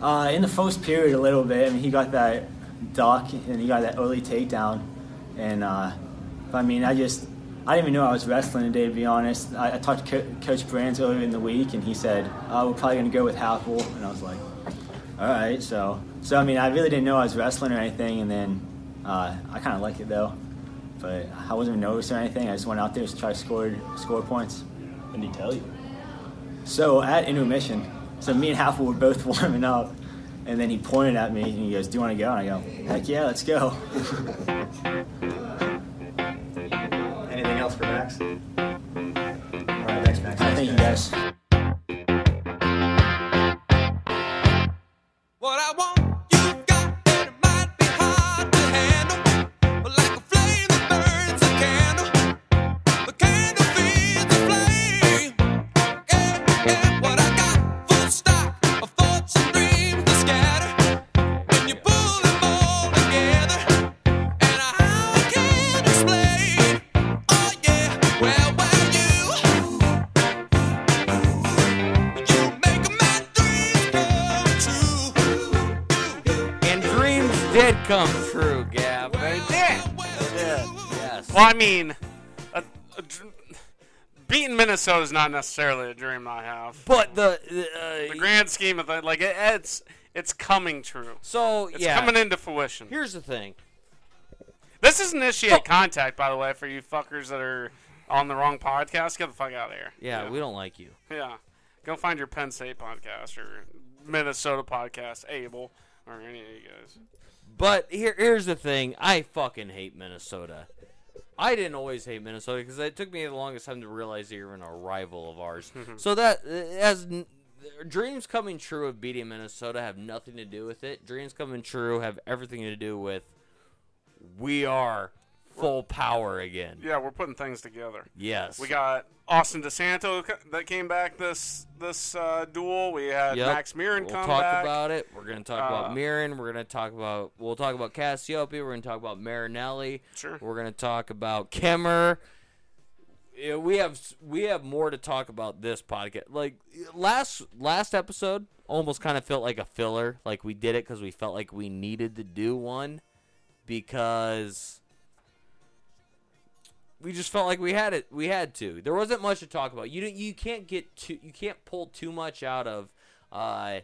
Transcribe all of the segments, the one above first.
Uh, in the first period, a little bit. I mean, he got that duck and he got that early takedown, and uh, I mean, I just I didn't even know I was wrestling today. To be honest, I, I talked to Co- Coach Brands earlier in the week, and he said uh, we're probably going to go with Happel, and I was like, all right. So, so I mean, I really didn't know I was wrestling or anything, and then uh, I kind of liked it though, but I wasn't nervous or anything. I just went out there to try to score score points. What did he tell you? So at intermission, so me and Happel were both warming up, and then he pointed at me and he goes, "Do you want to go?" And I go, "Heck yeah, let's go." Anything else for Max? All right, thanks, Max. Thank you guys. Well, I mean, a, a beating Minnesota is not necessarily a dream I have. But the uh, The grand scheme of it, like it, it's it's coming true. so It's yeah. coming into fruition. Here's the thing. This is initiate Oh. contact, by the way, for you fuckers that are on the wrong podcast. Get the fuck out of here. Yeah, we don't like you. Yeah, go find your Penn State podcast or Minnesota podcast, Abel, or any of you guys. But here, here's the thing. I fucking hate Minnesota. I didn't always hate Minnesota because it took me the longest time to realize they were even a rival of ours. Mm-hmm. so that as dreams coming true of beating Minnesota have nothing to do with it. Dreams coming true have everything to do with we are full power again. Yeah, we're putting things together. Yes. We got Austin DeSanto that came back this this uh, duel. We had Yep. Max Murin We'll come talk back. about it. We're gonna talk Uh, about Mirren. We're gonna talk about. We'll talk about Cassioppi. We're gonna talk about Marinelli. Sure. We're gonna talk about Kemerer. Yeah, we have we have more to talk about this podcast. Like last last episode, almost kind of felt like a filler. Like we did it because we felt like we needed to do one because we just felt like we had it. We had to. There wasn't much to talk about. You don't- you can't get too you can't pull too much out of, uh,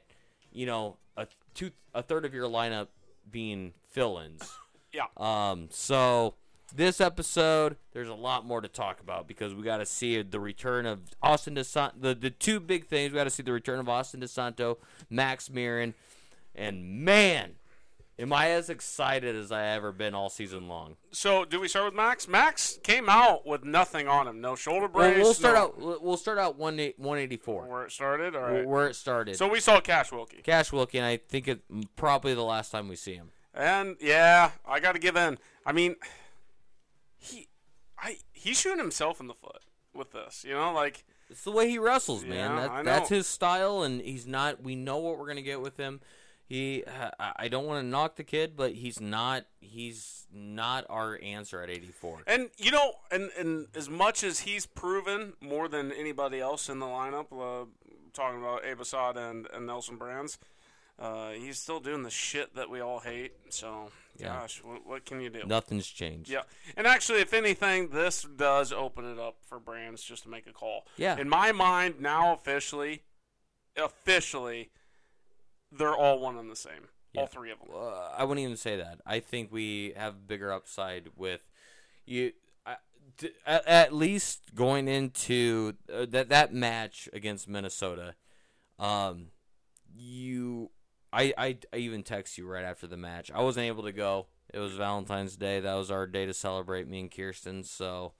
you know, a two a third of your lineup being fill-ins. Yeah. Um. So this episode, there's a lot more to talk about because we got to see the return of Austin DeSanto. The the two big things we got to see the return of Austin DeSanto, Max Murin, and man, am I as excited as I ever been all season long. So, do we start with Max? Max came out with nothing on him, no shoulder brace. Well, we'll start no- out. we'll- start out one 184 where it started. All right. where it started. So we saw Cash Wilcke, Cash Wilcke, and I think it probably the last time we see him. and yeah, I got to give in. I mean, he, I he's shooting himself in the foot with this. You know, like It's the way he wrestles, man. Yeah, that, that's his style, and he's not. We know what we're gonna get with him. He, I don't want to knock the kid, but he's not. He's not our answer at 84. And you know, and, and as much as he's proven more than anybody else in the lineup, uh, talking about Abe Assad and, and Nelson Brands, uh, he's still doing the shit that we all hate. So, Yeah. gosh, what, what can you do? Nothing's changed. Yeah, and actually, if anything, this does open it up for Brands just to make a call. Yeah. In my mind, now officially, officially, they're all one and the same. All three of them. Uh, I wouldn't even say that. I think we have bigger upside with you. I- At, at least going into uh, that that match against Minnesota, um, you, I, I, I even text you right after the match. I wasn't able to go. It was Valentine's Day. That was our day to celebrate me and Kirsten. So,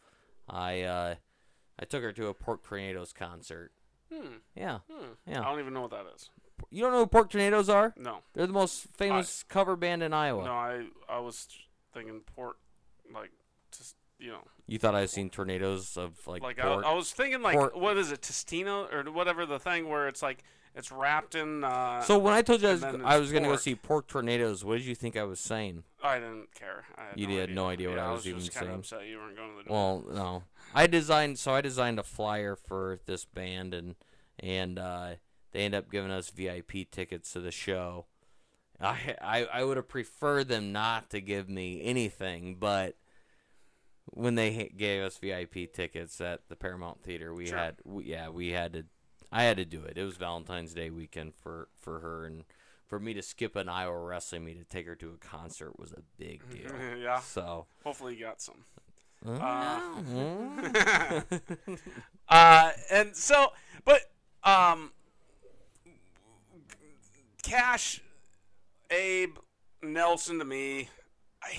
I, uh, I took her to a Pork Tornadoes concert. Hmm. Yeah, Hmm. yeah. I don't even know what that is. You don't know who Pork Tornadoes are? No. They're the most famous cover band in Iowa. No, I I was thinking Pork, like just you know, You thought I had seen tornadoes of like, like I, pork? I was thinking like pork- what is it, Testino or whatever the thing where it's like it's wrapped in. Uh, so when I told you I was, I was gonna go see pork tornadoes, what did you think I was saying? I didn't care. I had You no had idea. no idea what Yeah, I was even just kinda saying. Upset you weren't going to the. Well, no, I designed so I designed a flyer for this band and and uh, They end up giving us VIP tickets to the show. I I, I would have preferred them not to give me anything, but when they gave us VIP tickets at the Paramount Theater, we Sure. had we, yeah we had to I had to do it. It was Valentine's Day weekend for for her and for me to skip an Iowa wrestling meet to take her to a concert was a big deal. yeah. So Hopefully you got some. uh, Uh, and so, but um, Cash, Abe, Nelson to me, I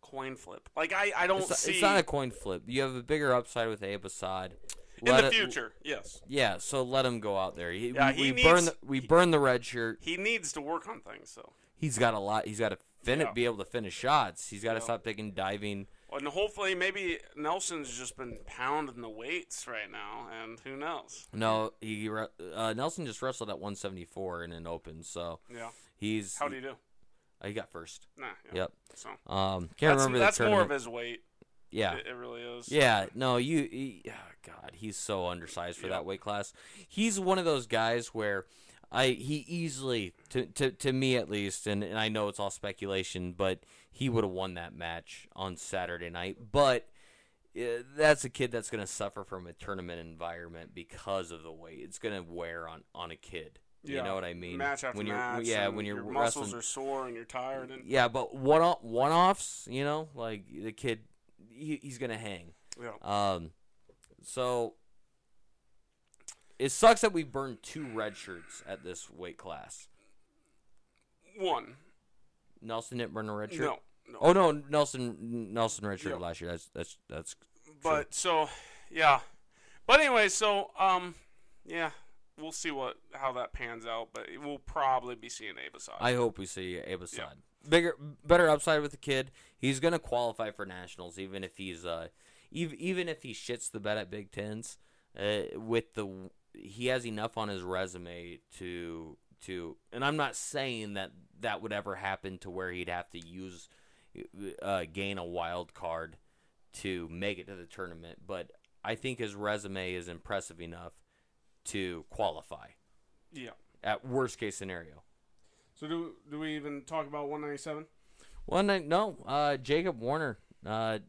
coin flip. Like I, I don't it's, see it's not a coin flip. You have a bigger upside with Abe Assad. in Let the it- future. Yes, Yeah, so let him go out there. He, Yeah, we, he we burn needs- the, we burn the red shirt. he needs to work on things. So, He's got a lot. He's got to fin Yeah. be able to finish shots. He's got to Yeah. stop taking diving. And hopefully maybe Nelson's just been pounding the weights right now, and who knows? No, he uh, Nelson just wrestled at 174 in an open, so Yeah. he's How do you do? uh, he got first. Nah. Yeah. Yep. So Um, can't that's remember that's more of his weight. Yeah, It, it really is. Yeah, no, you. He, oh God, he's so undersized for Yeah. that weight class. He's one of those guys where I he easily, to to, to me at least, and, and I know it's all speculation, but he would have won that match on Saturday night. But uh, that's a kid that's going to suffer from a tournament environment because of the weight. It's going to wear on on a kid. You Yeah. know what I mean? Match after when you're, match. Yeah, when you're your wrestling. muscles are sore and you're tired. And yeah, but one off, one offs, you know, like the kid, he, he's going to hang. yeah. Um, so it sucks that we burned two red shirts at this weight class. one. Nelson didn't burn a red shirt. No. No. Oh no, Nelson Nelson red shirt Yeah. last year. That's that's that's. But so yeah. But anyway, so um yeah, we'll see what how that pans out, but we'll probably be seeing Abe Assad. I hope we see. Yeah. Bigger, better upside with the kid. He's gonna qualify for nationals, even if he's uh, even even if he shits the bed at Big Tens. Uh, with the he has enough on his resume to to, and I'm not saying that that would ever happen to where he'd have to use uh, gain a wild card to make it to the tournament, but I think his resume is impressive enough to qualify yeah. at worst case scenario. So do do we even talk about 197? Well, no, no uh, Jacob Warner. Uh,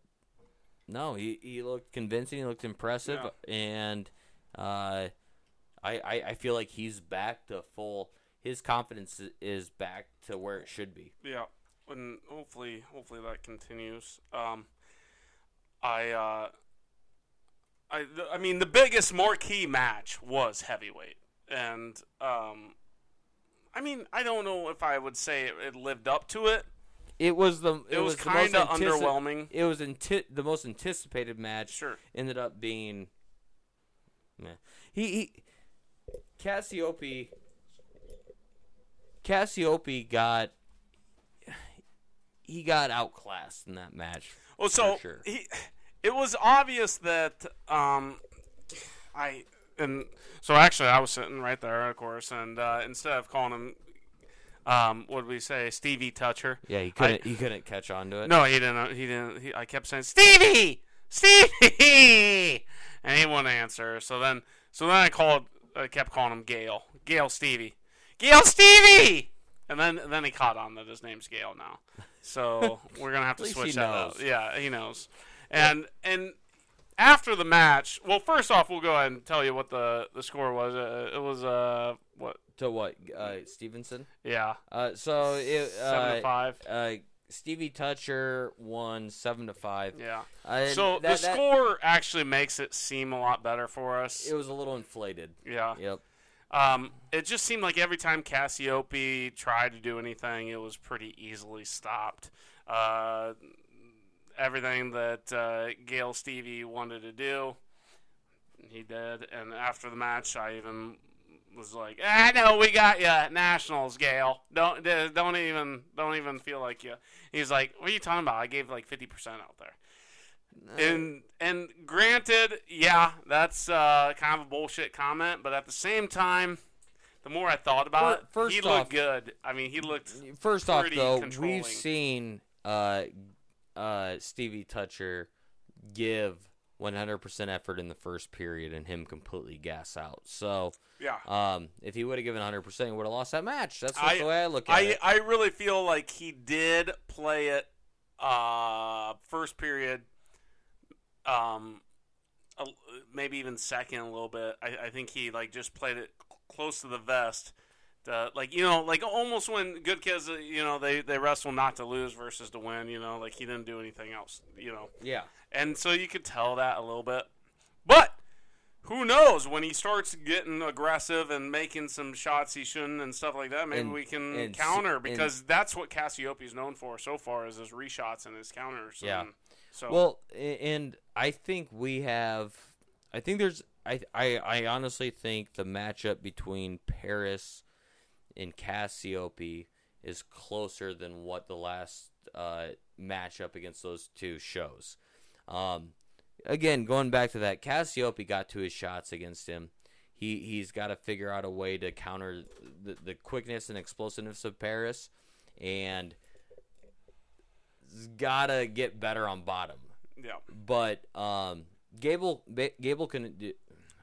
no, he, he looked convincing. He looked impressive, and uh, I, I I feel like he's back to full. His confidence is back to where it should be. Yeah. And hopefully hopefully that continues. Um I uh I I mean the biggest marquee match was heavyweight. And um I mean, I don't know if I would say it, it lived up to it. It was the it, It was the most kinda antici- underwhelming. It was anti- the most anticipated match. Sure. ended up being. Meh. He, he Cassioppi. Cassioppi got. He got outclassed in that match. Well, so sure. he, it was obvious that um, I and so actually I was sitting right there, of course, and uh, instead of calling him, um, what did we say, Stevie Toucher? Yeah, he couldn't. he couldn't catch on to it. No, he didn't. He didn't. He, I kept saying Stevie, Stevie, and he wouldn't answer. So then, so then I called. I kept calling him Gail, Gail Stevie, Gail Stevie, and then then he caught on that his name's Gail now. So we're gonna have to switch that up. Yeah, he knows. And and after the match, well, first off, we'll go ahead and tell you what the the score was. Uh, it was uh what? To what? Uh, Steveson. Yeah, Uh, so it. seven Uh, to five. uh, Stevie Toucher won seven to five. Yeah. Uh, So that- the that- score actually makes it seem a lot better for us. It was a little inflated. yeah. Yep. Um, it just seemed like every time Cassioppi tried to do anything, it was pretty easily stopped. Uh, everything that uh, Gail Stevie wanted to do, he did. And after the match, I even was like, "I know we got you, at Nationals, Gail. Don't don't even don't even feel like you." He's like, "What are you talking about? I gave like fifty percent out there." And and granted, yeah, that's uh, kind of a bullshit comment, but at the same time, the more I thought about it, first he off- looked good. I mean, he looked First off, though, we've seen uh, uh, Stevie Toucher give 100% effort in the first period and him completely gas out. So, Yeah. um, if he would have given 100%, he would have lost that match. That's I, the way I look at I, it. I really feel like he did play it uh, first period, um, a, maybe even second a little bit. I, I think he like just played it close to the vest. To, like you know, like almost when good kids, uh, you know, they they wrestle not to lose versus to win. You know, like he didn't do anything else. You know, yeah. and so you could tell that a little bit. But who knows when he starts getting aggressive and making some shots he shouldn't and stuff like that? Maybe And- we can and counter and- because that's what Cassioppi's known for so far is his reshots and his counters. Yeah. And so Well, and I think we have. I think there's. I I, I honestly think the matchup between Parris and Cassioppi is closer than what the last uh, matchup against those two shows. Um, again, going back to that, Cassioppi got to his shots against him. He he's got to figure out a way to counter the, the quickness and explosiveness of Parris, and gotta get better on bottom. Yeah, But um, Gable ba- Gable couldn't do.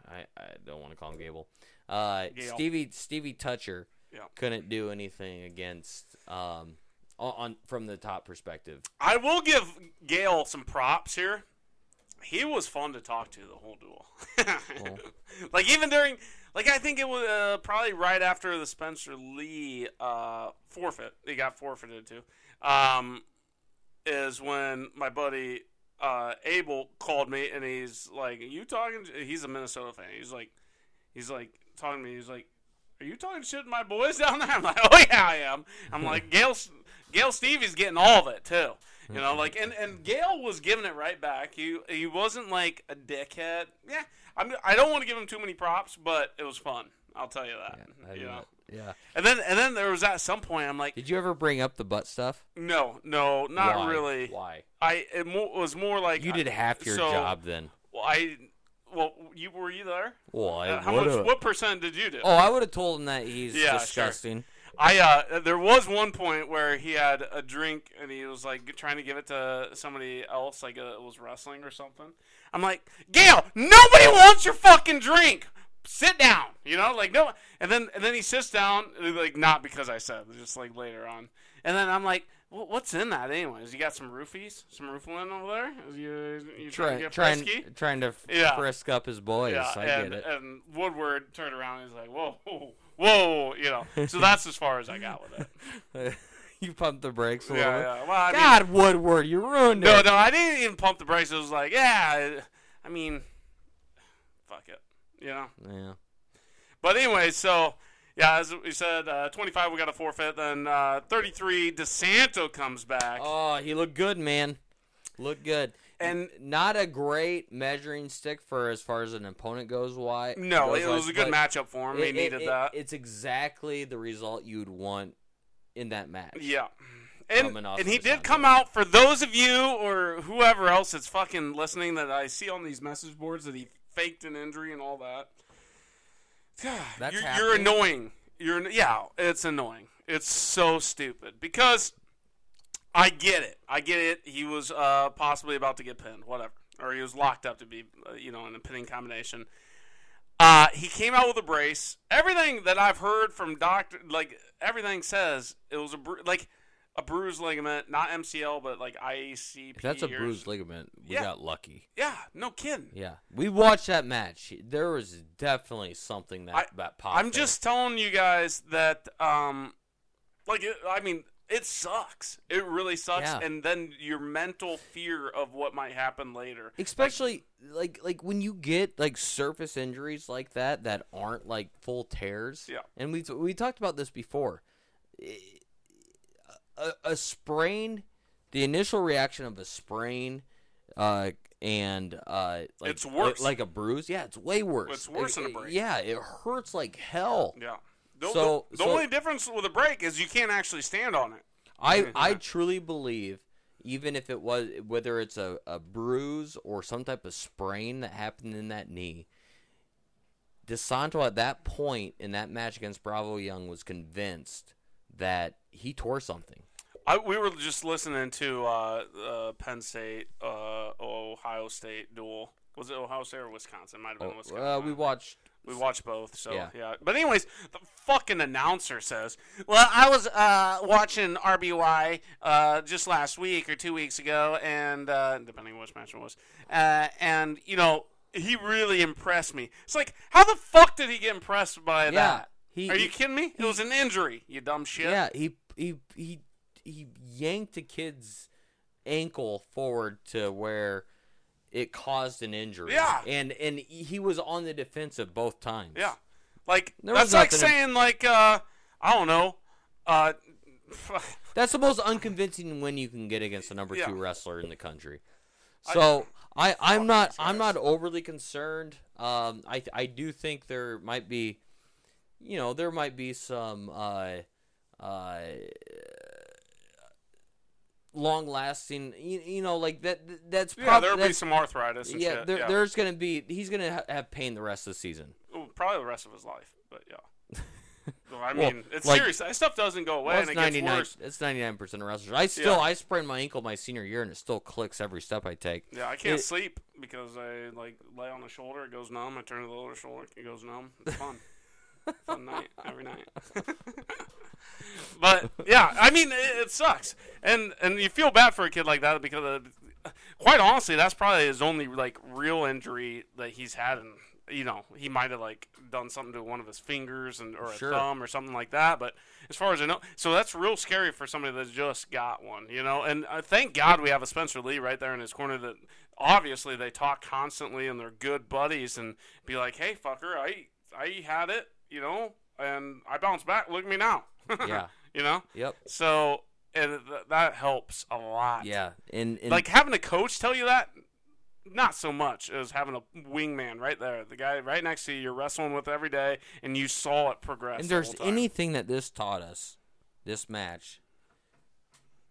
I, I don't want to call him Gable. Uh, Gale. Stevie Stevie Toucher Yeah. couldn't do anything against um, on, on from the top perspective. I will give Gale some props here. He was fun to talk to the whole duel. like even during, like I think it was uh, probably right after the Spencer Lee uh, forfeit. He got forfeited to. Um, is when my buddy uh, Abel called me and he's like, "You talking?" He's a Minnesota fan. He's like, he's like talking to me. He's like, "Are you talking shit to my boys down there?" I'm like, "Oh yeah, I am." I'm like, "Gail, Gail Stevie's getting all of it too." You know, like and and Gail was giving it right back. He he wasn't like a dickhead. Yeah, I'm. I don't want to give him too many props, but it was fun. I'll tell you that. I you know. Yeah. And then and then there was at some point I'm like, Did you ever bring up the butt stuff? no, no, not Why? really. Why? I it mo- was more like You did half your so, job then. Well, I well, you were you there? Well, I Uh, how much? would've- What percent did you do? Oh, I would have told him that he's Yeah, sure. disgusting. I uh, there was one point where he had a drink and he was like trying to give it to somebody else, like uh, it was wrestling or something. I'm like, Gail, nobody wants your fucking drink. Sit down, you know, like no. And then and then he sits down, like not because I said, just like later on. And then I'm like, well, what's in that anyways? You got some roofies, some rooflin over there? You you trying to get trying, frisky? trying to f- Yeah. frisk up his boys. Yeah, I and, get it. and Woodward turned around and he's like, whoa, whoa, whoa, you know. So that's as far as I got with it. you pumped the brakes a yeah, little yeah. Well, I mean, God, Woodward, you ruined no, it. no, I didn't even pump the brakes. It was like, yeah, I mean, you know. Yeah. But anyway, so yeah, as we said, uh, 25 we got a forfeit. Then uh, 33 DeSanto comes back. Oh, he looked good, man. Looked good. And- not a great measuring stick for as far as an opponent goes. Why? no, goes it was a good matchup for him. He it- needed it- that. It's exactly the result you'd want in that match. Yeah. And, and he did come out for those of you or whoever else that's fucking listening that I see on these message boards that he faked an injury and all that. That's you're, you're annoying. You're yeah, it's annoying. It's so stupid because I get it. I get it. He was uh, possibly about to get pinned, whatever, or he was locked up to be, uh, you know, in a pinning combination. Uh, he came out with a brace. Everything that I've heard from doctor, like everything says it was a bru- like a bruised ligament, not MCL, but like IACP. If that's a or- bruised ligament, we Yeah. got lucky. Yeah, no kidding. Yeah, we watched that match. There was definitely something that I- that popped. I'm just telling you guys that, um, like, it, I mean, it sucks. It really sucks. Yeah. And then your mental fear of what might happen later. especially like like when you get like surface injuries like that that aren't like full tears. Yeah. and we we talked about this before. A, a sprain, the initial reaction of a sprain, uh, and uh, like It's worse. like a bruise. Yeah, it's way worse. It's worse It- than a break. Yeah, it hurts like hell. Yeah. The, So- the, the so- only difference with a break is you can't actually stand on it. I I truly believe even if it was whether it's a, a bruise or some type of sprain that happened in that knee, DeSanto at that point in that match against Bravo Young was convinced that he tore something. I, we were just listening to uh, uh, Penn State, uh, Ohio State duel Was it Ohio State or Wisconsin? Might have been Oh, Wisconsin. uh, we watched. We watched both, so yeah. Yeah. But anyways, the fucking announcer says, "Well, I was uh, watching RBY uh, just last week or two weeks ago, and uh, depending on which match it was, uh, and you know, he really impressed me." It's like, how the fuck did he get impressed by Yeah, that? he- Are you he- kidding me? It was an injury, you dumb shit. Yeah, he he he he yanked a kid's ankle forward to where it caused an injury. Yeah. and and he was on the defensive both times. Yeah. Like There that's like saying like uh, I don't know. Uh, That's the most unconvincing win you can get against a number Yeah. two wrestler in the country. So I, I am not I'm not overly concerned. Um, I I do think there might be, you know, there might be some uh, uh, long lasting. You, you know, like that. That's yeah, probably there'll be some arthritis and yeah, there, yeah. There's gonna be he's gonna ha- have pain the rest of the season. Ooh, probably the rest of his life, but yeah. Well, I Well, mean, it's like- serious. That stuff doesn't go away, Well, and it's it gets worse. It's ninety nine percent of wrestlers. I still Yeah. I sprained my ankle my senior year and it still clicks every step I take. Yeah, I can't It- sleep because I like lay on the shoulder, it goes numb. I turn to the other shoulder, it goes numb. It's fun, fun night every night. but yeah, I mean, it, it sucks, and and you feel bad for a kid like that because, of, quite honestly, that's probably his only like real injury that he's had and You know, he might have like done something to one of his fingers and or a Sure. thumb or something like that. But as far as I know, so that's real scary for somebody that just got one. You know, and uh, thank God we have a Spencer Lee right there in his corner that obviously they talk constantly and they're good buddies and be like, hey fucker, I I had it, you know, and I bounced back. Look at me now. Yeah. you know. Yep. So and th- that helps a lot. Yeah, and, and Like having a coach tell you that, not so much as having a wingman right there, the guy right next to you, you're wrestling with every day, and you saw it progress. and the there's anything that this taught us, this match.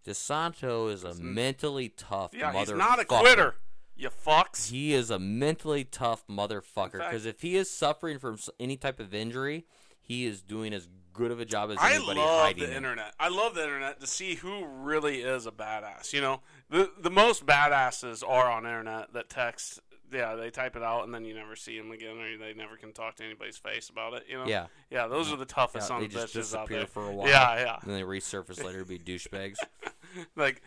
DeSanto is a mentally tough yeah, motherfucker. he's not a quitter. You fucks. He is a mentally tough motherfucker. Because if he is suffering from any type of injury, he is doing as good of a job as anybody. I love the it. internet. I love the internet to see who really is a badass. You know, the the most badasses are on internet that text. Yeah, they type it out and then you never see them again, or they never can talk to anybody's face about it. You know. Yeah. Yeah, those are the toughest Yeah, son they of just bitches out disappear there. for a while. Yeah, yeah. And they resurface later to be douchebags. like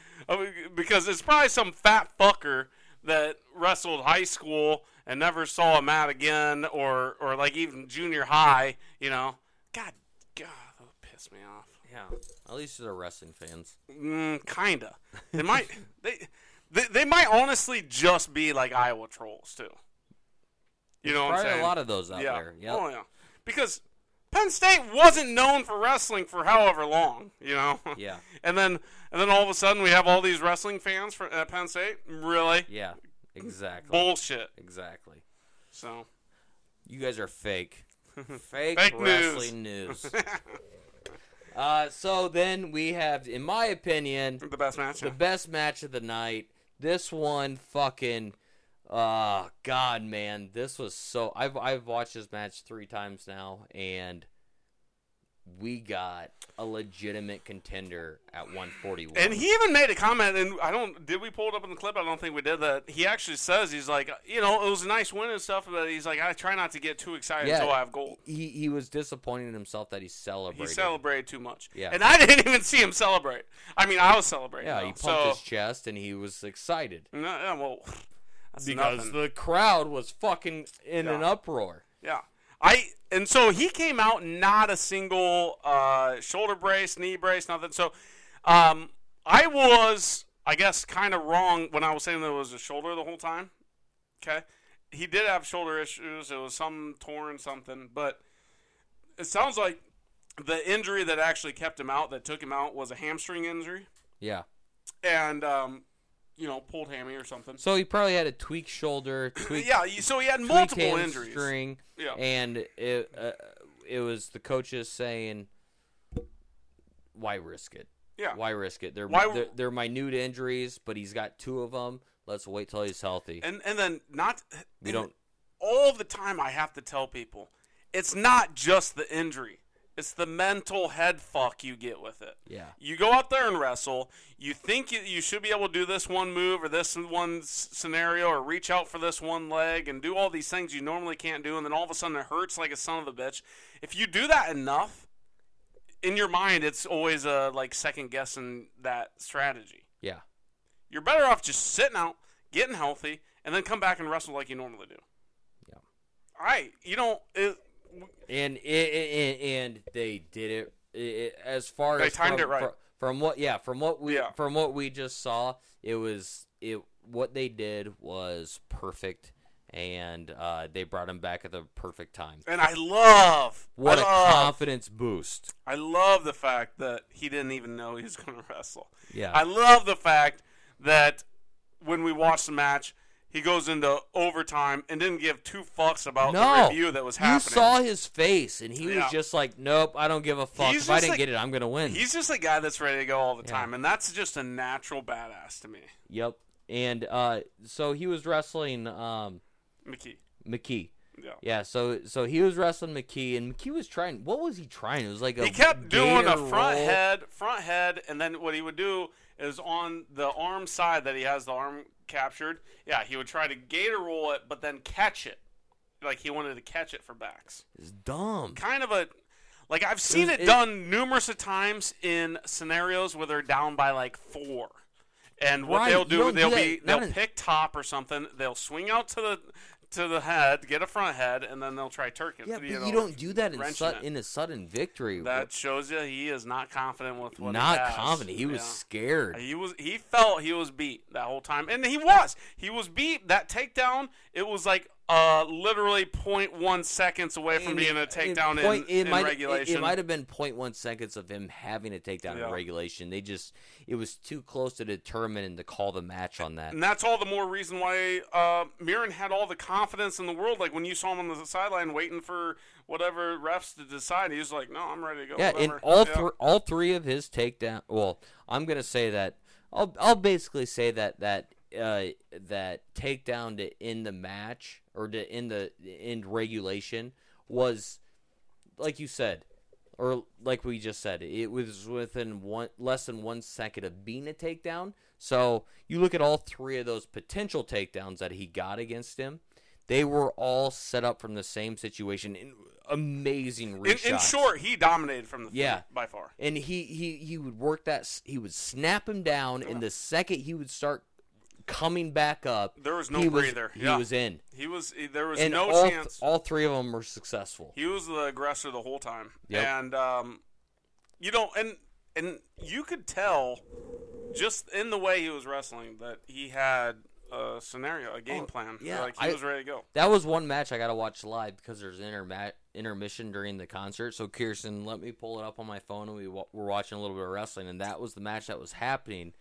because it's probably some fat fucker that wrestled high school and never saw a mat again, or or like even junior high. You know. God, God, that would piss me off. yeah. At least they're wrestling fans. Mm, kinda. They might. they, they they might honestly just be like Iowa trolls too. You know what I'm Probably saying? a lot of those out yeah. there. Yep. Oh yeah. Because Penn State wasn't known for wrestling for however long. You know. Yeah. And then and then all of a sudden we have all these wrestling fans for at Penn State. Really? Yeah. Exactly. Bullshit. Exactly. So You guys are fake. fake, Fake news. wrestling news. uh, so then we have, in my opinion, the best match. the best match of the night. This one fucking oh god man, this was so I've I've watched this match 3 times now and we got a legitimate contender at 141. And he even made a comment, and I don't. Did we pull it up in the clip? I don't think we did. That he actually says he's like, you know, it was a nice win and stuff, but he's like, I try not to get too excited yeah, until I have gold. He he was disappointed in himself that he celebrated. He celebrated too much. Yeah. And I didn't even see him celebrate. I mean, I was celebrating. yeah, though, he pumped so, his chest and he was excited No, yeah, well, that's because nothing. the crowd was fucking in an uproar. Yeah. I and so he came out not a single uh, shoulder brace, knee brace, nothing. So um, I was, I guess, kind of wrong when I was saying that it was a shoulder the whole time. Okay, he did have shoulder issues. It was some torn something, but it sounds like the injury that actually kept him out, that took him out, was a hamstring injury, Yeah. and um, you know, pulled hammy or something. So he probably had a tweak shoulder, tweaked Yeah, so he had multiple injuries. hamstring, Yeah. and it uh, it was the coaches saying, "Why risk it? Yeah. Why risk it? They're Why- they're, they're minute injuries, but he's got two of them. Let's wait till he's healthy. And and then not we don't. all the time I have to tell people it's not just the injury. It's the mental head fuck you get with it. Yeah. You go out there and wrestle. You think you, you should be able to do this one move or this one s- scenario or reach out for this one leg and do all these things you normally can't do, and then all of a sudden it hurts like a son of a bitch. If you do that enough, in your mind, it's always uh, like second guessing that strategy. Yeah. You're better off just sitting out, getting healthy, and then come back and wrestle like you normally do. Yeah. All right, you don't. It, and it, it, and they did it, it as far as They as timed from, it right. fro- From, what, yeah, from what we Yeah. from what we just saw, it was it. What they did was perfect, and uh, they brought him back at the perfect time. and I love What I a love, confidence boost! I love the fact that he didn't even know he was going to wrestle. Yeah, I love the fact that when we watched the match, he goes into overtime and didn't give two fucks about no, the review that was happening. you saw his face, and he Yeah. was just like, "Nope, I don't give a fuck. He's if I didn't like- get it, I'm gonna win." He's just a guy that's ready to go all the Yeah. time, and that's just a natural badass to me. Yep, and uh, so he was wrestling um, McKee. McKee. Yeah. Yeah, so so he was wrestling McKee, and McKee was trying. What was he trying? It was like a He kept doing a front roll. head, front head, and then what he would do is on the arm side that he has the arm captured. Yeah, he would try to gator roll it, but then catch it, like he wanted to catch it for backs. It's dumb. Kind of a like I've seen it, it- done numerous of times in scenarios where they're down by like four. And what Right, they'll do, they'll that- be they'll pick top or something. They'll swing out to the to the head, get a front head, and then they'll try turkey. Yeah, but you, you, don't do that in, su- it. in a sudden victory. That shows you he is not confident with what Not he has. confident. He was Yeah. scared. He was. He felt he was beat that whole time, and he was. He was beat. That takedown. It was like uh, literally 0.1 seconds away from And being a takedown point- in, it in might, regulation. It, might have been 0.1 seconds of him having a takedown Yeah. in regulation. They just it was too close to determine and to call the match on that. and that's all the more reason why uh, Murin had all the confidence in the world. Like when you saw him on the sideline waiting for whatever refs to decide, he was like, "No, I'm ready to go." Yeah, and all Yeah. three all three of his takedown. Well, I'm gonna say that I'll I'll basically say that that uh, that takedown to end the match or to end the end regulation was like you said, or like we just said, it was within one less than one second of being a takedown. So you look at all three of those potential takedowns that he got against him. They were all set up from the same situation. In amazing In, in short, he dominated from the Yeah. field by far. and he he he would work that he would snap him down and the second he would start coming back up There was no he breather. he Yeah. was in He was. There was and no all, chance. all three of them were successful He was the aggressor the whole time. Yep. And um, you know, and and you could tell just in the way he was wrestling that he had a scenario, a game Oh, plan. yeah, like he I- was ready to go. that was one match i gotta watch live because there's interma- intermission during the concert so kirsten let me pull it up on my phone and we wa- were watching a little bit of wrestling and that was the match that was happening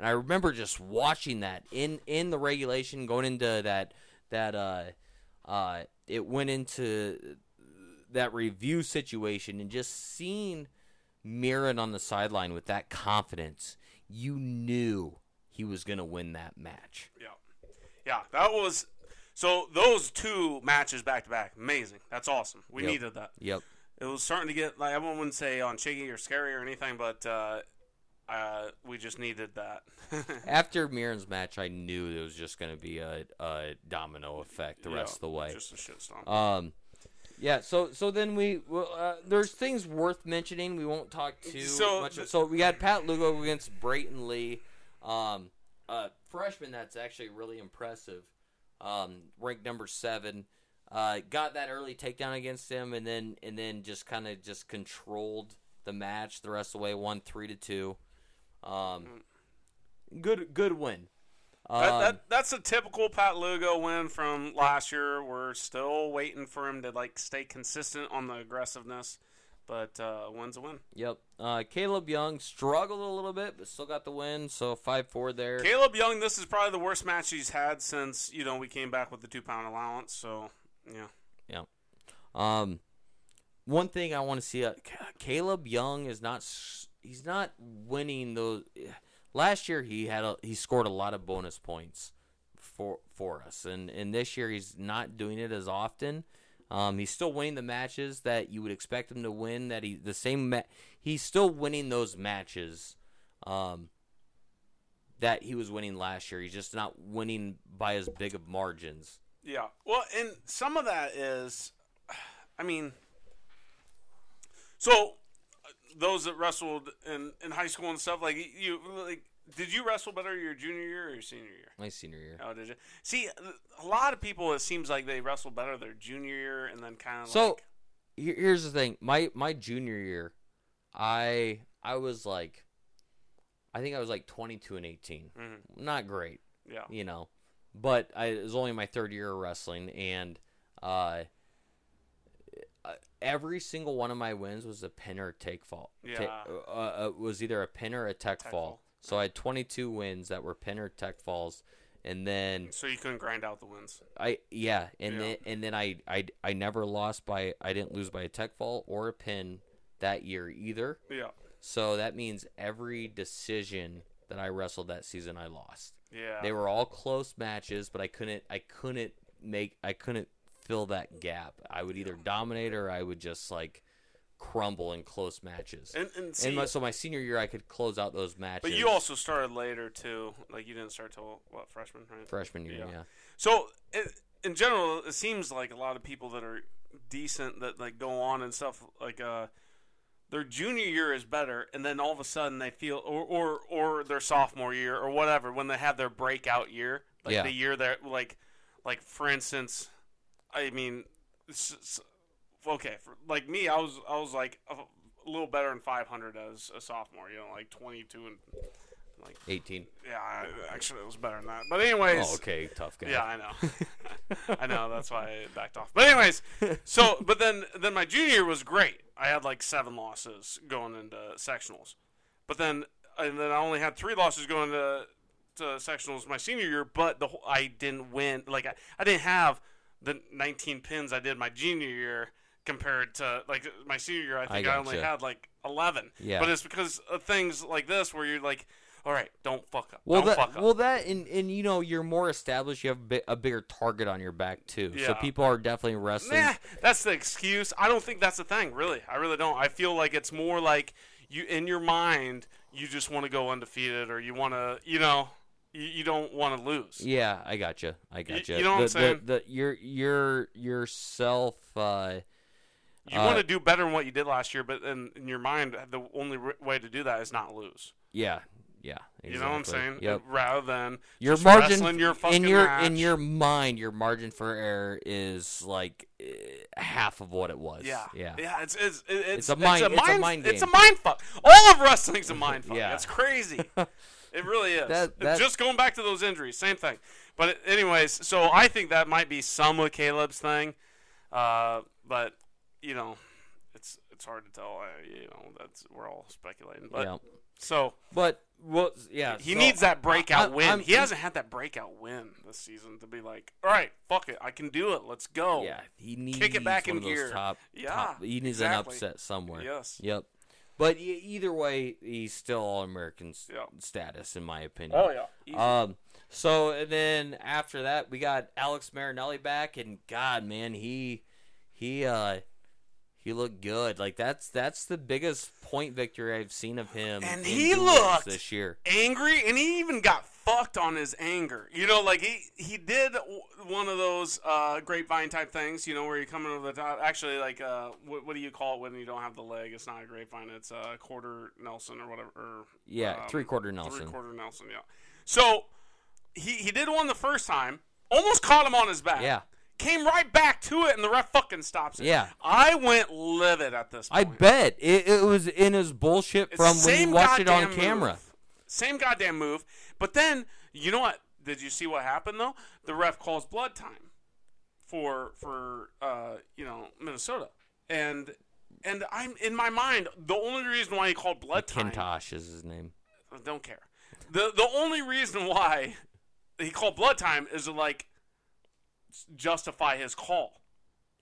and i remember just watching that in in the regulation going into that that uh uh it went into that review situation and just seeing Murin on the sideline with that confidence, you knew he was going to win that match. Yeah, yeah, that was. So those two matches back to back, amazing. That's awesome. We Yep. needed that. Yep. It was starting to get like I wouldn't say on shaky or scary or anything, but uh, uh, we just needed that. After Murin's match, I knew it was just going to be a, a domino effect the Yeah, rest of the way. Just a shitstorm. Um, yeah. So so then we well, uh, there's things worth mentioning. We won't talk too So much. th- so we got Pat Lugo against Brayton Lee, um, uh, freshman. That's actually really impressive. Um, ranked number seven. Uh, got that early takedown against him, and then and then just kind of just controlled the match the rest of the way. Won three to two. Um, good good win. Um, That, that that's a typical Pat Lugo win from last year. We're still waiting for him to like stay consistent on the aggressiveness, but uh, win's a win. Yep. Uh, Kaleb Young struggled a little bit, but still got the win. So five four there. Kaleb Young, this is probably the worst match he's had since you know we came back with the two pound allowance. So yeah, Yeah. Um, one thing I want to see, uh, Kaleb Young is not. s- He's not winning those. Last year he had a, he scored a lot of bonus points for for us, and and this year he's not doing it as often. Um, he's still winning the matches that you would expect him to win. That he the same ma- he's still winning those matches um, that he was winning last year. He's just not winning by as big of margins. Yeah. Well, and some of that is, I mean, so those that wrestled in, in high school and stuff, like you, like, did you wrestle better your junior year or your senior year? My senior year. Oh, did you? See, a lot of people, it seems like they wrestle better their junior year and then kind of So like, here's the thing. My my junior year, I I was like, I think I was like 22 and 18. Mhm. Not great. yeah, you know. But I, it was only my third year of wrestling, and uh, every single one of my wins was a pin or take fall. Ta- Yeah. uh, uh, was either a pin or a tech, Tech fall. fall. So I had 22 wins that were pin or tech falls, and then so you couldn't grind out the wins. I yeah, and Yeah. then and then I, I I never lost by I didn't lose by a tech fall or a pin that year either. Yeah, So that means every decision that I wrestled that season I lost. yeah. They were all close matches, but I couldn't I couldn't make I couldn't fill that gap. I would either dominate or I would just like crumble in close matches. and and see, And my, so my senior year I could close out those matches. but you also started later too. Like you didn't start till what freshman, right? freshman year, Yeah. yeah. So, in, in general, it seems like a lot of people that are decent that like go on and stuff like uh their junior year is better and then all of a sudden they feel or or, or their sophomore year or whatever when they have their breakout year like Yeah. the year that like like for instance i mean okay for, like me i was i was like a, a little better than 500 as a sophomore you know like 22 and like 18. yeah I, actually it was better than that but anyways Oh, okay, tough guy. yeah, I know. I know. That's why I backed off. But anyways, so but then then my junior year was great. I had like seven losses going into sectionals, but then and then I only had three losses going to to sectionals my senior year. But the whole, I didn't win. Like I, I didn't have the 19 pins I did my junior year compared to like my senior year. I think I, only gotcha. had like 11. Yeah. But it's because of things like this where you're like, all right, don't fuck up. Well, don't that fuck up. well that and, and you know you're more established. You have a, bit, a bigger target on your back too. So people are definitely wrestling. Nah, that's the excuse. I don't think that's the thing, really. I really don't. I feel like it's more like you in your mind, you just want to go undefeated, or you want to, you know, you, you don't want to lose. Yeah, I got you. I got you. you know what I'm saying? The, the, your your yourself. Uh, You Uh, want to do better than what you did last year, but in, in your mind, the only r- way to do that is not lose. yeah, yeah. You know what I'm saying? Yep. Rather than Your margin wrestling your fucking in your match. in your mind, your margin for error is like uh, half of what it was. yeah, yeah. yeah. It's it's it's, It's a mind- it's a mind It's a game. mind fuck. All of wrestling's a mind fuck. Yeah. It's crazy. It really is. That- that- Just going back to those injuries, same thing. But anyways, so I think that might be some of Kaleb's thing, uh, but you know, it's it's hard to tell. Uh, you know, that's we're all speculating. But yeah. so But well, yeah. he so needs that breakout I- win. I'm- he hasn't had that breakout win this season to be like, all right, fuck it, I can do it. Let's go. Yeah, he needs Kick it back in gear. Top, Yeah, top- he needs exactly. an upset somewhere. Yes. Yep. But e- either way, he's still all American Yeah. status, in my opinion. Oh yeah. Easy. Um. So and then after that, we got Alex Marinelli back, and God, man, he he uh he looked good. Like that's that's the biggest point victory I've seen of him. And he looked this year. angry, and he even got fucked on his anger. You know, like he he did one of those uh, grapevine type things. You know, where you come over the top. Actually, like uh, what, what do you call it when you don't have the leg? It's not a grapevine. It's a quarter Nelson or whatever. Or, Yeah, um, three quarter Nelson. Three quarter Nelson. Yeah. So he he did one the first time. Almost caught him on his back. Yeah. Came right back to it, and the ref fucking stops it. Yeah. I went livid at this I bet it, it was in his bullshit from the when you watched it on goddamn camera. Same goddamn move. But then, you know what? Did you see what happened though? The ref calls blood time for for uh, you know Minnesota, and and I'm in my mind the only reason why he called blood time. Kintosh is his name. Don't care. the The only reason why he called blood time is like justify his call.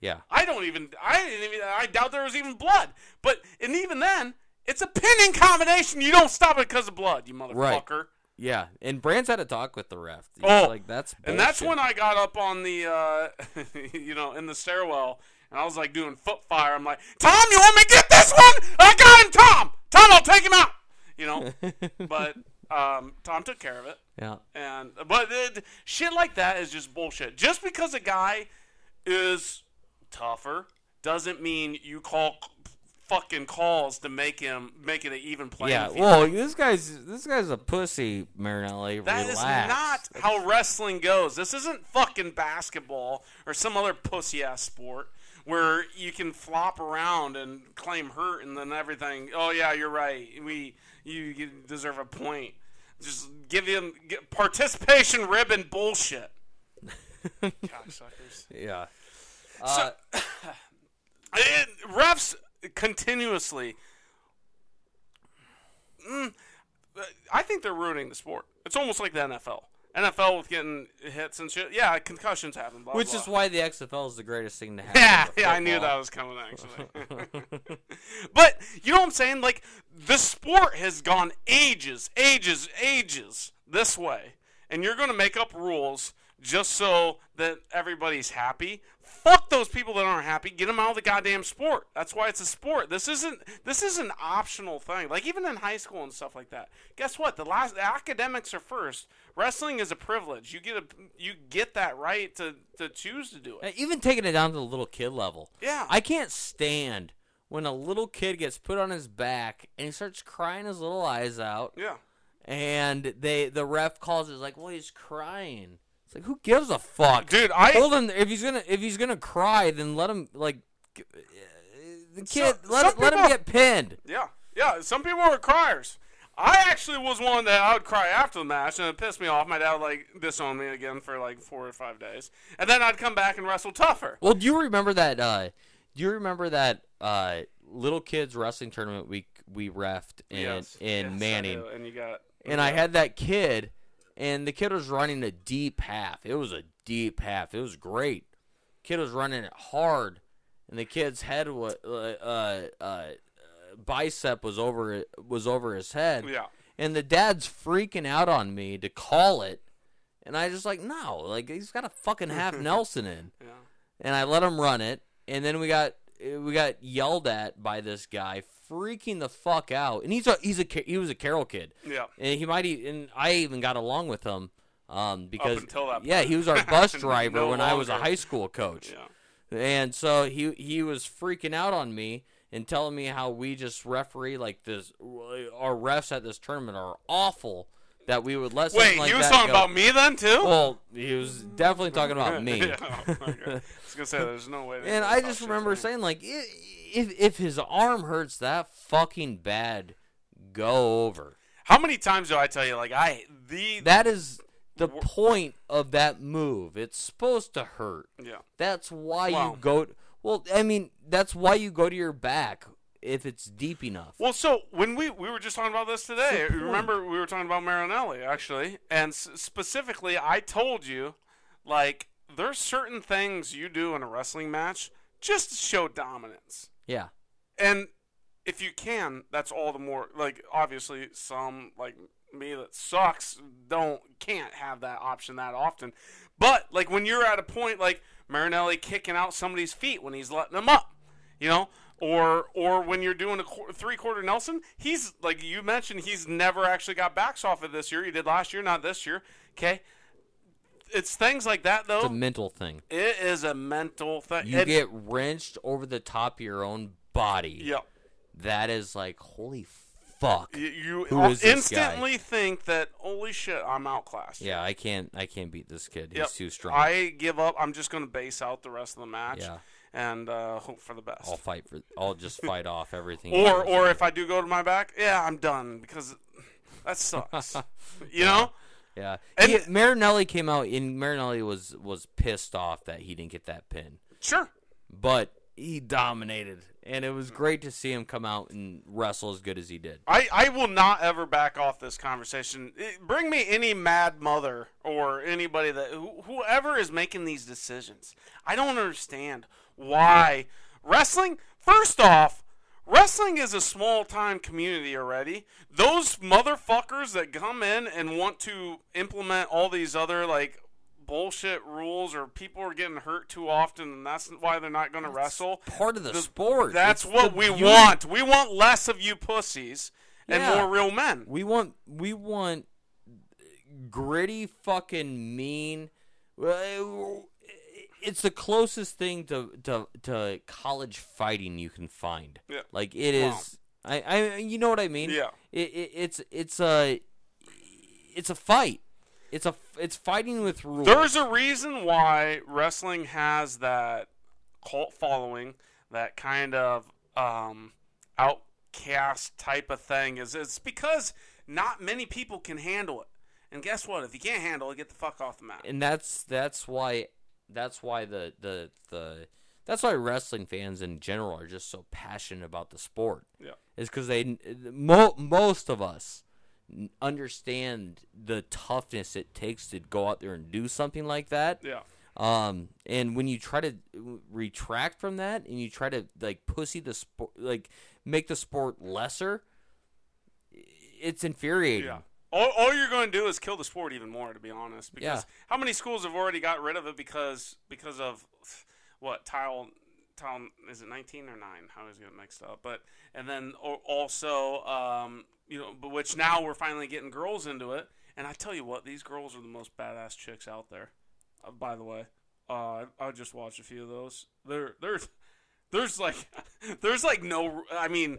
Yeah. I don't even. I didn't even. I doubt there was even blood. But and even then, it's a pinning combination. You don't stop it because of blood, you motherfucker. Right. Yeah, and Brands had a talk with the ref. He's Oh, like that's And that's when I got up on the, uh, you know, in the stairwell, and I was like doing foot fire. I'm like, Tom, you want me to get this one? I got him, Tom. Tom, I'll take him out. You know, but um, Tom took care of it. Yeah. And but it, shit like that is just bullshit. Just because a guy is tougher doesn't mean you call fucking calls to make him make it an even playing Yeah. field. Well, this guy's this guy's a pussy, Marinelli. That is Relax. not how wrestling goes. This isn't fucking basketball or some other pussy ass sport where you can flop around and claim hurt and then everything. Oh yeah, you're right. We you deserve a point. Just give him get participation ribbon bullshit. Cocksuckers. Yeah. So, it, refs continuously. Mm, I think they're ruining the sport. It's almost like the NFL. NFL with getting hits and shit. Yeah, concussions happen. Blah, Which blah. is why the XFL is the greatest thing to happen. Yeah, to yeah, I knew that was coming actually. but you know what I'm saying? Like the sport has gone ages, ages, ages this way, and you're going to make up rules just so that everybody's happy. Fuck those people that aren't happy. Get them out of the goddamn sport. That's why it's a sport. This isn't this is an optional thing. Like even in high school and stuff like that. Guess what? The last the academics are first. Wrestling is a privilege. You get a you get that right to to choose to do it. Even taking it down to the little kid level. Yeah. I can't stand when a little kid gets put on his back and he starts crying his little eyes out, Yeah. and they the ref calls it like, well, he's crying. It's like, who gives a fuck, Dude, I- hold him. If he's gonna if he's gonna cry, then let him like uh, the kid So- let some let him get pinned. Yeah, yeah. Some people are criers. I actually was one that I would cry after the match, and it pissed me off. My dad would, like disowned me again for like four or five days, and then I'd come back and wrestle tougher. Well, do you remember that? Uh, do you remember that uh, little kids wrestling tournament we we refed in Yes, in yes, Manning? and you got and I had that kid, and the kid was running a deep half. It was a deep half. It was great. Kid was running it hard, and the kid's head was uh, uh, uh, bicep was over was over his head. Yeah. And the dad's freaking out on me to call it, and I just like no, like he's got a fucking half Nelson in, Yeah. and I let him run it, and then we got we got yelled at by this guy, freaking the fuck out, and he's a he's a he was a Carroll kid. Yeah. And he might and I even got along with him um, because yeah, he was our bus driver No when I was a high school coach. Yeah. And so he he was freaking out on me and telling me how we just referee like this our refs at this tournament are awful that we would let Wait, like he was talking go. about me then too? Well, he was definitely talking about me. yeah. oh. I was gonna say there's no way. And I just remember saying like i- if if his arm hurts that fucking bad, go over. how many times do I tell you like I the That is the point of that move. It's supposed to hurt. yeah. That's why Wow. you go. Well, I mean, that's why you go to your back if it's deep enough. Well, so when we we were just talking about this today, remember we were talking about Marinelli actually, and s- specifically, I told you like there's certain things you do in a wrestling match just to show dominance, Yeah. and if you can, that's all the more like obviously some like me that sucks don't can't have that option that often, but like when you're at a point like Marinelli kicking out somebody's feet when he's letting them up, you know, or or when you're doing a qu- three quarter Nelson, he's like you mentioned, he's never actually got backs off of this year. He did last year, not this year. Okay, it's things like that though. It's a mental thing. it is a mental thing. You And- get wrenched over the top of your own body. yeah. That is like, holy fuck. You, you Who is this instantly think that holy shit, I'm outclassed. Yeah, I can't. I can't beat this kid. He's too strong. I give up. I'm just going to base out the rest of the match Yeah. and uh, hope for the best. I'll fight for. I'll just fight off everything. or or if I do go to my back, yeah, I'm done because that sucks. you know? Yeah, And- He- Marinelli came out and Marinelli was was pissed off that he didn't get that pin, Sure. but he dominated, and it was great to see him come out and wrestle as good as he did. I, I will not ever back off this conversation. It- bring me any mad mother or anybody that who, whoever is making these decisions. I don't understand why wrestling. First off, wrestling is a small time community already. Those motherfuckers that come in and want to implement all these other like bullshit rules or people are getting hurt too often, and that's why they're not going to wrestle. Part of the, The- sport. That's It's what we beauty- want. We want less of you pussies and Yeah. more real men. We want we want gritty fucking mean. It's the closest thing to, to to college fighting you can find. Yeah. Like it is. Wow. I, I you know what I mean? Yeah. It, it, it's it's a it's a fight. It's a it's fighting with rules. There's a reason why wrestling has that cult following, that kind of um, outcast type of thing. Is it's because not many people can handle it. And guess what? If you can't handle it, get the fuck off the mat. and that's that's why that's why the the the that's why wrestling fans in general are just so passionate about the sport. Yeah. Is because they mo- most of us understand the toughness it takes to go out there and do something like that. Yeah. Um, and when you try to retract from that and you try to like pussy the sport, like make the sport lesser, it's infuriating. Yeah. All, all you're going to do is kill the sport even more, to be honest. Because Yeah. how many schools have already got rid of it because because of what Title Title is it 19 or 9? How is it mixed up? But and then also um, you know, but which now we're finally getting girls into it. And I tell you what, these girls are the most badass chicks out there. Uh, by the way, uh, I, I just watched a few of those. There, there's, there's like, there's like no. I mean,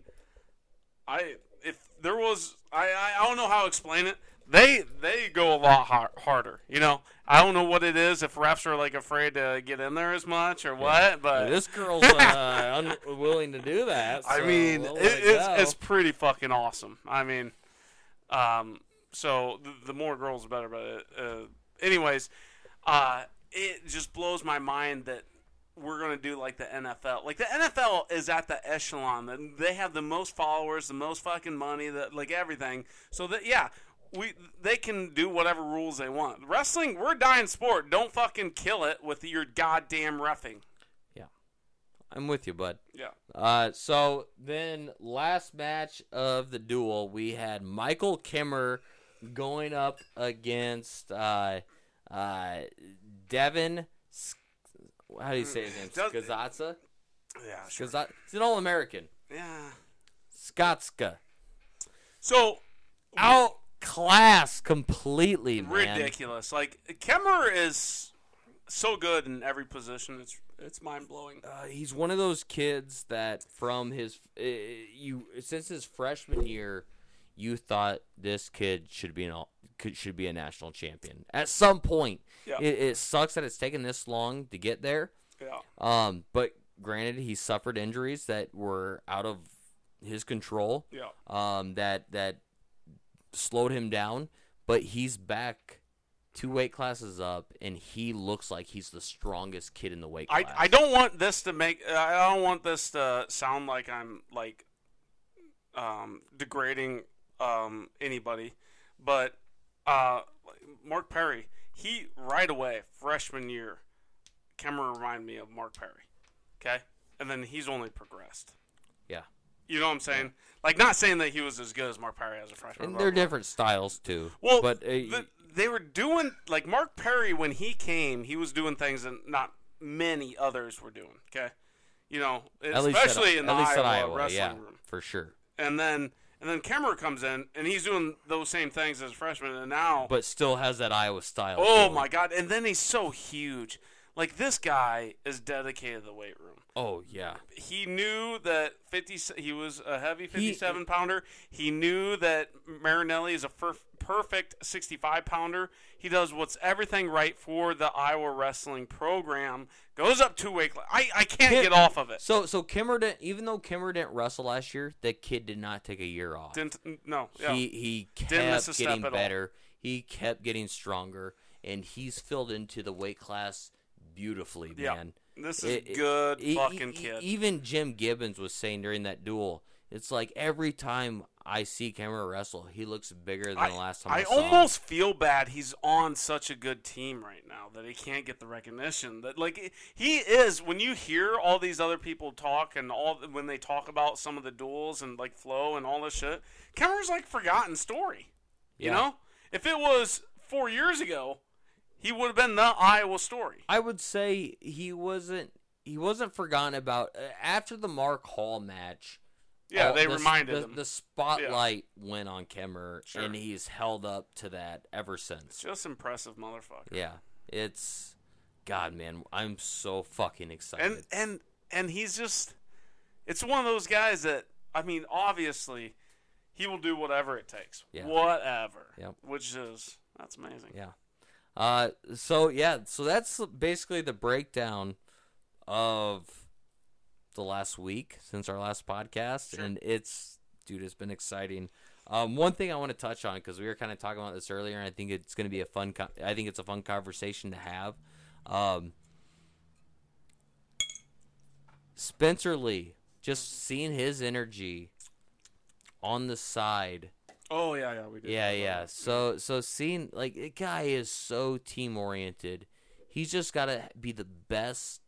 I if there was I, I don't know how to explain it. They they go a lot har- harder. You know, I don't know what it is if refs are like afraid to get in there as much or what. But this girl's uh, unwilling to do that. I mean, we'll it, it it's go. it's pretty fucking awesome. I mean, um, so the, the more girls, the better. But uh, anyways, uh, it just blows my mind that we're gonna do like the NFL. Like the NFL is at the echelon. They have the most followers, the most fucking money, the like everything. So that yeah. We, they can do whatever rules they want. Wrestling, we're a dying sport. Don't fucking kill it with your goddamn refing. Yeah, I'm with you, bud. Yeah. Uh, so then last match of the duel, we had Michael Kemerer going up against uh, uh, Devin. How do you say his name? Does-. Yeah, sure. Skazat- He's an All-American. Yeah. Skatzka. So Outclassed completely, man. ridiculous. Like Kemerer is so good in every position. It's it's mind blowing. Uh, he's one of those kids that from his uh, you since his freshman year, you thought this kid should be an all, could should be a national champion at some point. Yeah. It, it sucks that it's taken this long to get there. Yeah. Um, but granted, he suffered injuries that were out of his control. Yeah. Um, that that slowed him down, but he's back two weight classes up, and he looks like he's the strongest kid in the weight class. I. I don't want this to make I don't want this to sound like I'm like um, degrading um, anybody, but uh, Mark Perry he right away freshman year, Kemerer reminded me of Mark Perry, okay, and then he's only progressed. Yeah. You know what I'm saying? Like not saying that he was as good as Mark Perry as a freshman. And they're different styles too. Well, but uh, the- they were doing like Mark Perry when he came, he was doing things that not many others were doing. Okay, you know, least at- especially in the at least Iowa, Iowa, wrestling yeah, room. for sure. And then and then Kemerer comes in and he's doing those same things as a freshman, and now But still has that Iowa style. oh my god! And then he's so huge. Like this guy is dedicated to the weight room. Oh yeah. he knew that 50 he was a heavy 57 pounder he knew that marinelli is a fir- perfect 65 pounder he does what's everything right for the iowa wrestling program goes up two weight i, I can't Kim- get off of it So so Kemerer didn't even though Kemerer didn't wrestle last year, that kid did not take a year off. didn't no yeah. He he Didn't miss kept getting at all. better. He kept getting stronger, and he's filled into the weight class beautifully, Yeah. man. this is It- it- good e- fucking e- kid Even Jim Gibbons was saying during that duel, it's like every time I see Kemerer wrestle, he looks bigger than I, the last time I, I saw him. almost feel bad he's on such a good team right now that he can't get the recognition that like he is when you hear all these other people talk and all when they talk about some of the duels and like flow and all this shit Kemerer's like forgotten story you Yeah. know if it was four years ago he would have been the Iowa story. I would say he wasn't he wasn't forgotten about uh, after the Mark Hall match. Yeah, all- they the, reminded the, him. The spotlight went on Kemerer, Sure. and he's held up to that ever since. It's Just impressive motherfucker. Yeah, it's God, man, I'm so fucking excited. and and and he's just it's one of those guys that I mean obviously he will do whatever it takes Yeah. whatever Yep. which is that's amazing Yeah. Uh, so yeah, so that's basically the breakdown of the last week since our last podcast, Sure. and it's dude, it's been exciting. Um, one thing I want to touch on because we were kind of talking about this earlier, and I think it's going to be a fun. Co- I think it's a fun conversation to have. Um, Spencer Lee, just seeing his energy on the side oh yeah yeah we did yeah, yeah. that. So so seeing like the guy is so team oriented. He's just got to be the best.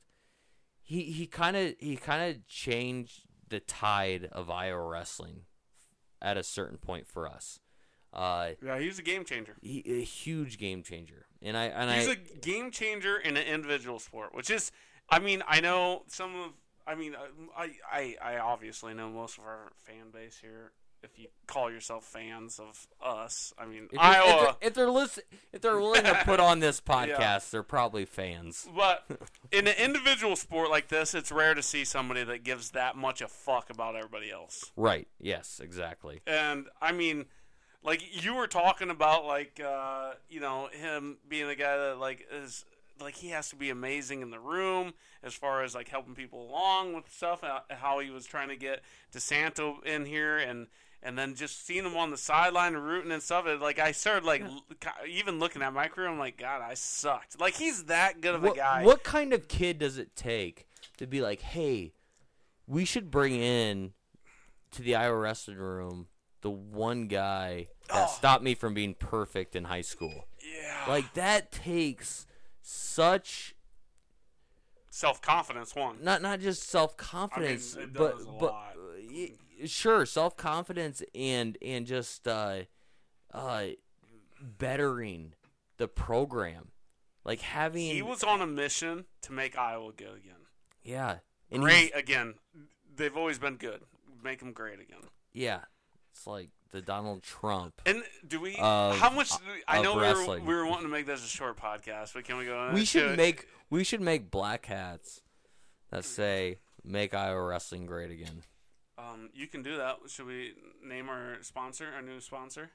He he kind of he kind of changed the tide of Iowa wrestling at a certain point for us. Uh, yeah he's a game changer. he, a huge game changer, and I and he's I a game changer in an individual sport which is I mean I know some of I mean I I, I obviously know most of our fan base here if you call yourself fans of us I mean if, they're- if Iowa they're, if they're listen, if they're willing to put on this podcast, they're probably fans. But in an individual sport like this, it's rare to see somebody that gives that much a fuck about everybody else. Right? Yes, exactly. And I mean, like you were talking about, like uh, you know, him being a guy that like is like he has to be amazing in the room as far as like helping people along with stuff. uh, How he was trying to get DeSanto in here and. And then just seeing him on the sideline rooting and stuff, it, like I started like l- even looking at my career, I'm like, God, I sucked. Like he's that good of a guy. what kind of kid does it take to be like, hey, we should bring in to the Iowa wrestling room the one guy that Oh. stopped me from being perfect in high school? Yeah. Like that takes such self confidence one. not not just self confidence, I mean, but but lot. Uh, sure self confidence and and just uh, uh, bettering the program, like having He was on a mission to make Iowa good again. yeah and Great again. They've always been good. Make them great again. yeah. It's like the Donald Trump. And do we? Of- how much? we- I know we were, we were wanting to make this a short podcast, but can we go? On We should make we should make black hats that say "Make Iowa wrestling great again." Um, you can do that. Should we name our sponsor, our new sponsor?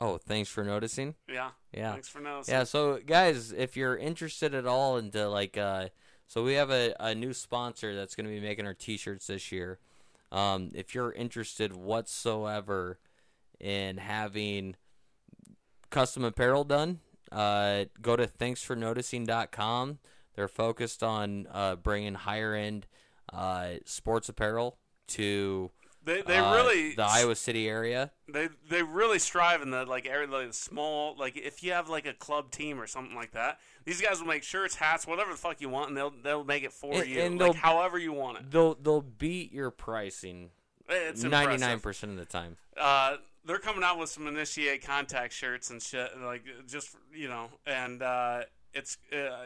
Oh, thanks for noticing. Yeah. Yeah. Thanks for noticing. Yeah, so guys, if you're interested at all into like uh so we have a, a new sponsor that's gonna be making our t shirts this year. Um if you're interested whatsoever in having custom apparel done, uh go to thanksfornoticing.com. They're focused on uh bringing higher end uh sports apparel to They they uh, really the Iowa City area. they they really strive in the like area like the small like if you have like a club team or something like that these guys will make shirts hats whatever the fuck you want and they'll they'll make it for And- you and like however you want it They'll they'll beat your pricing it's ninety nine percent of the time. uh they're coming out with some initiate contact shirts and shit like just you know and uh it's uh,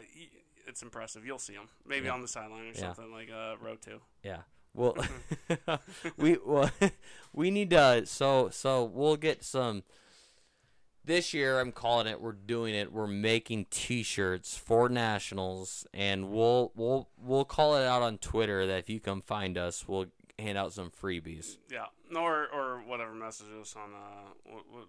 it's impressive you'll see them maybe Yeah. on the sideline or Yeah. something like uh row 2 Yeah. Well, we well we need to so so we'll get some this year I'm calling it we're doing it we're making t-shirts for nationals and we'll we'll we'll call it out on Twitter that if you come find us we'll hand out some freebies. yeah or or whatever messages on uh what, what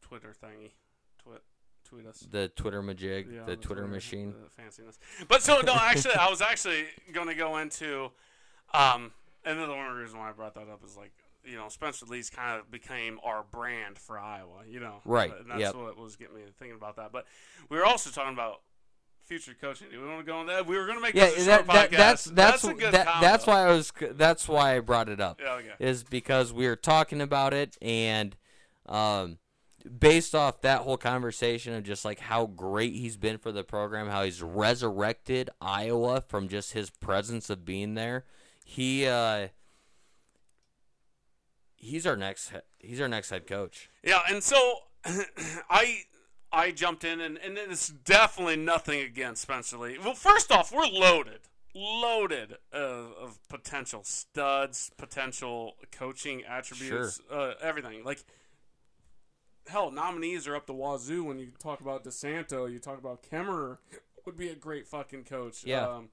twitter thingy twit tweet us The Twitter majig, Yeah, the Twitter machine. the fanciness. But so no, actually, I was actually going to go into, um, and then the only reason why I brought that up is like, you know, Spencer Lee's kind of became our brand for Iowa, you know, Right, And that's yep. what was getting me thinking about that. But we were also talking about future coaching. Do we want to go on that? We were going to make Yeah, this a that, that, that's that's a good that, combo. that's why I was that's why I brought it up. Yeah, okay. is because we were talking about it and um, based off that whole conversation of just like how great he's been for the program, how he's resurrected Iowa from just his presence of being there. He uh, he's our next he's our next head coach. Yeah, and so I I jumped in, and, and it's definitely nothing against Spencer Lee. Well, first off, we're loaded, loaded of, of potential studs, potential coaching attributes, uh, everything. Like, hell, nominees are up the wazoo when you talk about DeSanto, you talk about Kemerer, would be a great fucking coach. Yeah. Um,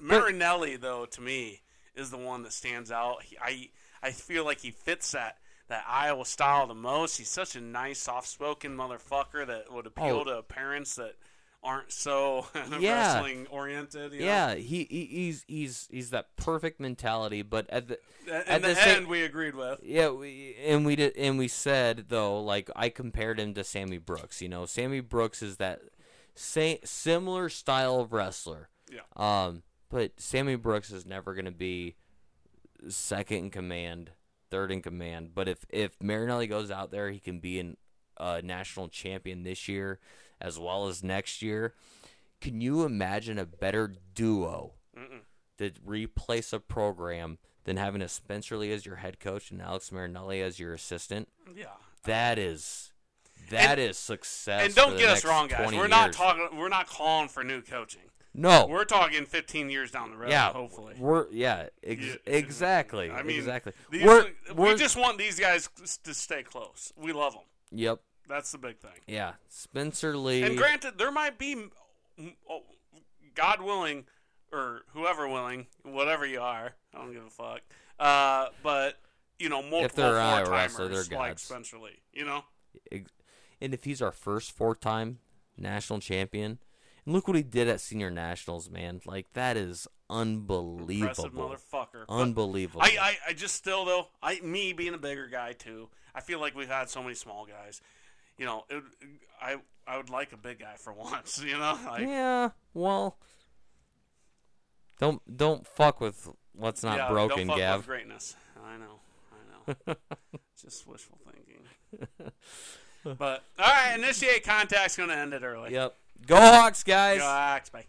Marinelli, though, to me, is the one that stands out. He, I I feel like he fits that that Iowa style the most. He's such a nice, soft-spoken motherfucker that would appeal Oh. to parents that aren't so Yeah. wrestling oriented. You Yeah, he, he he's he's he's that perfect mentality, but at the know? In at the, the same- end, we agreed with. Yeah, we, and we did, and we said though, like I compared him to Sammy Brooks. You know, Sammy Brooks is that same similar style of wrestler. Yeah. Um, but Sammy Brooks is never going to be second in command, third in command. But if if Marinelli goes out there, he can be a uh, national champion this year as well as next year. Can you imagine a better duo to replace a program than having a Spencer Lee as your head coach and Alex Marinelli as your assistant? Yeah. That is that is success. And don't get us wrong, guys. We're not years. talking. We're not calling for new coaching. No, We're talking 15 years down the road. yeah, hopefully. we're yeah, ex- Yeah, exactly. I mean, exactly. These, we're, we we're just want these guys to stay close. We love them. yep, That's the big thing. yeah. Spencer Lee. And granted, there might be, oh, God willing, or whoever willing, whatever you are, I don't give a fuck. Uh, but you know, multiple they're four timers like. Spencer Lee. You know, and if he's our first four-time national champion, and look what he did at senior nationals, man. Like that is impressive unbelievable. motherfucker. Unbelievable. I, I, I just still though, I me being a bigger guy too. I feel like we've had so many small guys. You know, it, I I would like a big guy for once. You know, like, yeah. Well, don't don't fuck with what's not yeah, broken, don't fuck Gav. With greatness. I know. I know. just wishful thinking. but all right, initiate contact's going to end it early. Yep. Go Hawks, guys. Go Hawks, bye.